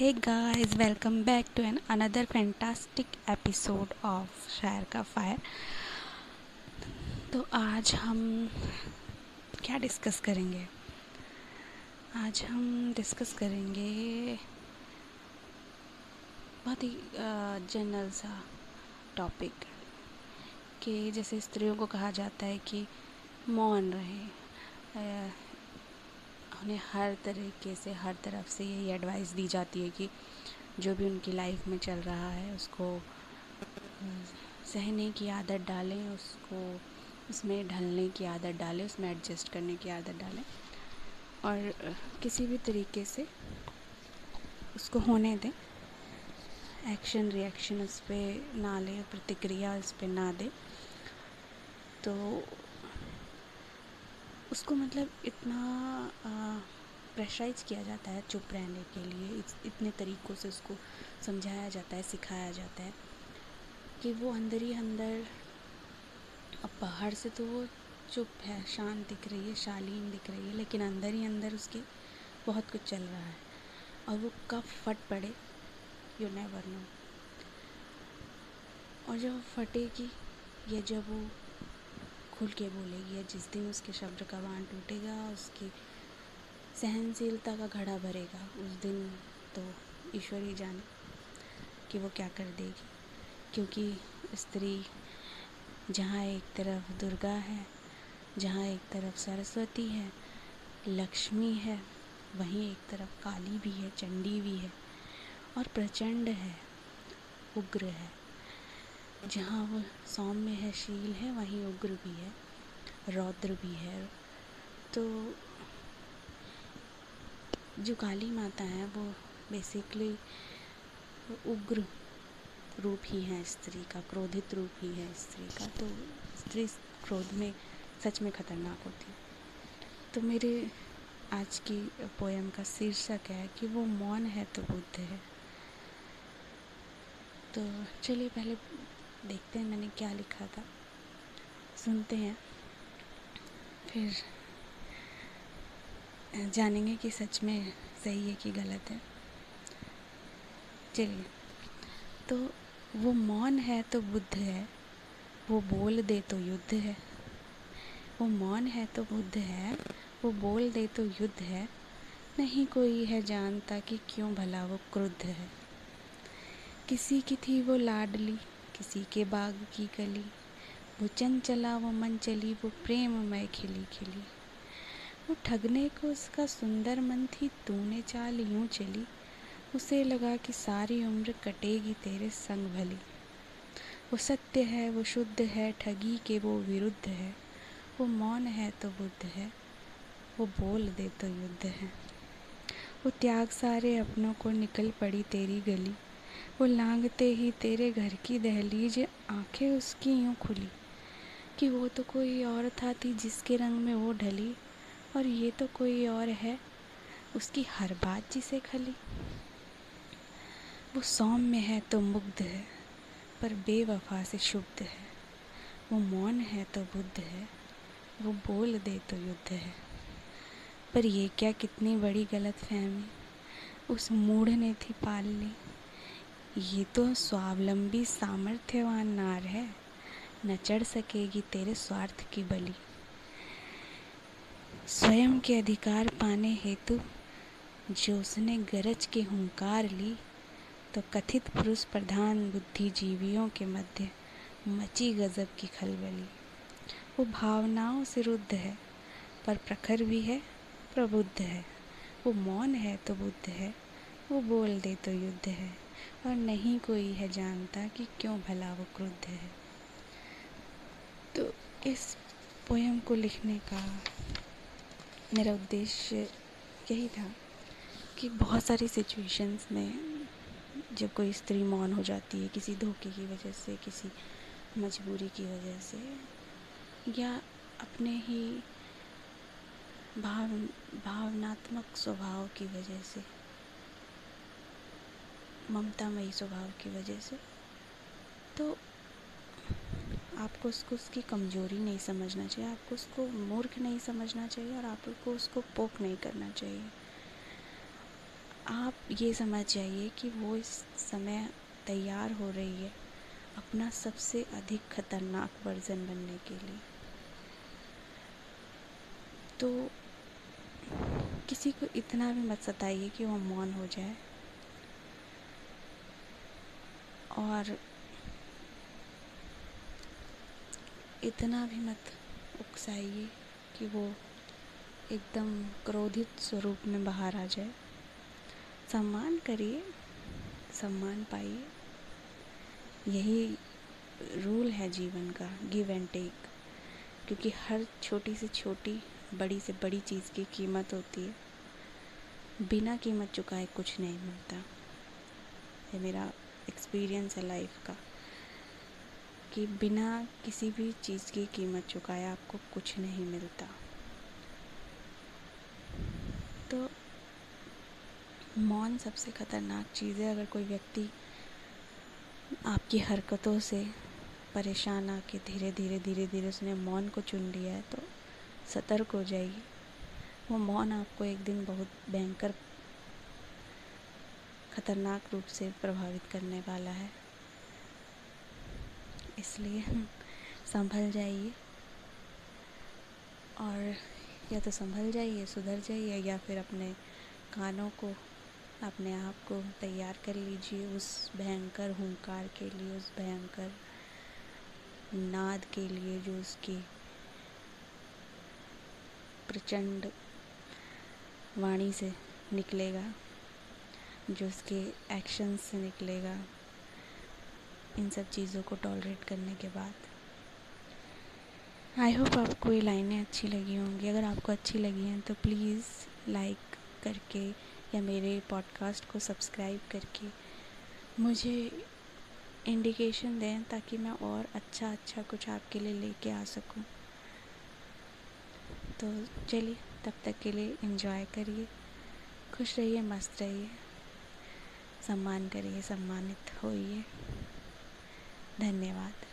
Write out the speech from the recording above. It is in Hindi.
Hey guys, welcome back to an another fantastic episode of शायर का फायर तो आज हम क्या डिस्कस करेंगे? आज हम डिस्कस करेंगे बहुत ही जनरल सा टॉपिक कि जैसे स्त्रियों को कहा जाता है कि मौन रहे उन्हें हर तरीके से, हर तरफ़ से यही एडवाइस दी जाती है कि जो भी उनकी लाइफ में चल रहा है, उसको सहने की आदत डालें, उसको, उसमें ढलने की आदत डालें, उसमें एडजस्ट करने की आदत डालें और किसी भी तरीके से उसको होने दें। एक्शन रिएक्शन उस पर ना लें, प्रतिक्रिया उस पर ना दें। तो उसको मतलब इतना प्रेशराइज किया जाता है चुप रहने के लिए। इतने तरीक़ों से उसको समझाया जाता है, सिखाया जाता है कि वो अंदर ही अंदर, अब बाहर से तो वो चुप है, शांत दिख रही है, शालीन दिख रही है, लेकिन अंदर ही अंदर उसके बहुत कुछ चल रहा है। और वो कब फट पड़े यू नेवर नो और जब फटेगी, या जब वो खुल के बोलेगी या जिस दिन उसके शब्द का बाण टूटेगा, उसकी सहनशीलता का घड़ा भरेगा, उस दिन तो ईश्वर ही जाने कि वो क्या कर देगी। क्योंकि स्त्री जहाँ एक तरफ़ दुर्गा है, जहाँ एक तरफ़ सरस्वती है, लक्ष्मी है, वहीं एक तरफ़ काली भी है, चंडी भी है और प्रचंड है, उग्र है। जहाँ वो सौम्य है, शील है, वहीं उग्र भी है, रौद्र भी है। तो जो काली माता है, वो बेसिकली उग्र रूप ही है स्त्री का, क्रोधित रूप ही है स्त्री का। तो स्त्री क्रोध में सच में खतरनाक होती तो मेरे आज की पोएम का शीर्षक है कि वो मौन है तो बुद्ध है। तो चलिए पहले देखते हैं मैंने क्या लिखा था। सुनते हैं। फिर जानेंगे कि सच में सही है कि गलत है। चलिए। तो वो मौन है तो बुद्ध है, वो बोल दे तो युद्ध है। वो मौन है तो बुद्ध है, वो बोल दे तो युद्ध है। नहीं कोई है जानता कि क्यों भला वो क्रुद्ध है। किसी की थी वो लाडली किसी के बाग की कली वो चंचला वो मन चली, वो प्रेम मैं खिली खिली। वो ठगने को उसका सुंदर मन थी, तूने चाल यूँ चली। उसे लगा कि सारी उम्र कटेगी तेरे संग भली। वो सत्य है, वो शुद्ध है, ठगी के वो विरुद्ध है। वो मौन है तो बुद्ध है, वो बोल दे तो युद्ध है। वो त्याग सारे अपनों को निकल पड़ी तेरी गली। वो लांगते ही तेरे घर की दहलीज आँखें उसकी यूँ खुली कि वो तो कोई और था थी जिसके रंग में वो ढली और ये तो कोई और है उसकी हर बात जिसे खली। वो सौम्य है तो मुग्ध है, पर बेवफा से शुद्ध है। वो मौन है तो बुद्ध है, वो बोल दे तो युद्ध है। पर ये क्या कितनी बड़ी गलत फहमी उस मूढ़ ने थी पाल ली। ये तो स्वावलंबी सामर्थ्यवान नार है। न चढ़ सकेगी तेरे स्वार्थ की बलि। स्वयं के अधिकार पाने हेतु जो उसने गरज के हुंकार ली तो कथित पुरुष प्रधान बुद्धिजीवियों के मध्य मची गजब की खलबली। वो भावनाओं से रुद्ध है, पर प्रखर भी है, प्रबुद्ध है। वो मौन है तो बुद्ध है, वो बोल दे तो युद्ध है। और नहीं कोई है जानता कि क्यों भला वो क्रुद्ध है। तो इस पोएम को लिखने का मेरा उद्देश्य यही था कि बहुत सारी सिचुएशंस में जब कोई स्त्री मौन हो जाती है किसी धोखे की वजह से, किसी मजबूरी की वजह से, या अपने ही भाव, भावनात्मक स्वभाव की वजह से ममतामयी स्वभाव की वजह से। तो आपको उसको उसकी कमज़ोरी नहीं समझना चाहिए, आपको उसको मूर्ख नहीं समझना चाहिए और आपको उसको पोक नहीं करना चाहिए। आप ये समझ जाइए कि वो इस समय तैयार हो रही है अपना सबसे अधिक खतरनाक वर्जन बनने के लिए। तो किसी को इतना भी मत सताइए कि वो मौन हो जाए। और इतना भी मत उकसाइए कि वो एकदम क्रोधित स्वरूप में बाहर आ जाए। सम्मान करिए, सम्मान पाइए। यही रूल है जीवन का गिव एंड टेक क्योंकि हर छोटी से छोटी, बड़ी से बड़ी चीज़ की कीमत होती है। बिना कीमत चुकाए कुछ नहीं मिलता। ये मेरा एक्सपीरियंस है लाइफ का, कि बिना किसी भी चीज़ की कीमत चुकाए आपको कुछ नहीं मिलता। तो मौन सबसे ख़तरनाक चीज़ है, अगर कोई व्यक्ति आपकी हरकतों से परेशान आके धीरे धीरे धीरे धीरे उसने मौन को चुन लिया है तो सतर्क हो जाइए। वो मौन आपको एक दिन बहुत भयंकर खतरनाक रूप से प्रभावित करने वाला है। इसलिए संभल जाइए। और या तो संभल जाइए, सुधर जाइए, या फिर अपने कानों को, अपने आप को तैयार कर लीजिए उस भयंकर हुंकार के लिए, उस भयंकर नाद के लिए जो उसकी प्रचंड वाणी से निकलेगा। जो उसके एक्शन से निकलेगा, इन सब चीज़ों को टॉलरेट करने के बाद। आई होप आपको ये लाइनें अच्छी लगी होंगी। अगर आपको अच्छी लगी हैं तो प्लीज़ लाइक करके या मेरे पॉडकास्ट को सब्सक्राइब करके मुझे इंडिकेशन दें ताकि मैं और अच्छा अच्छा कुछ आपके लिए लेके आ सकूँ। तो चलिए, तब तक के लिए इन्जॉय करिए। खुश रहिए, मस्त रहिए। सम्मान करिए सम्मानित होइए। धन्यवाद।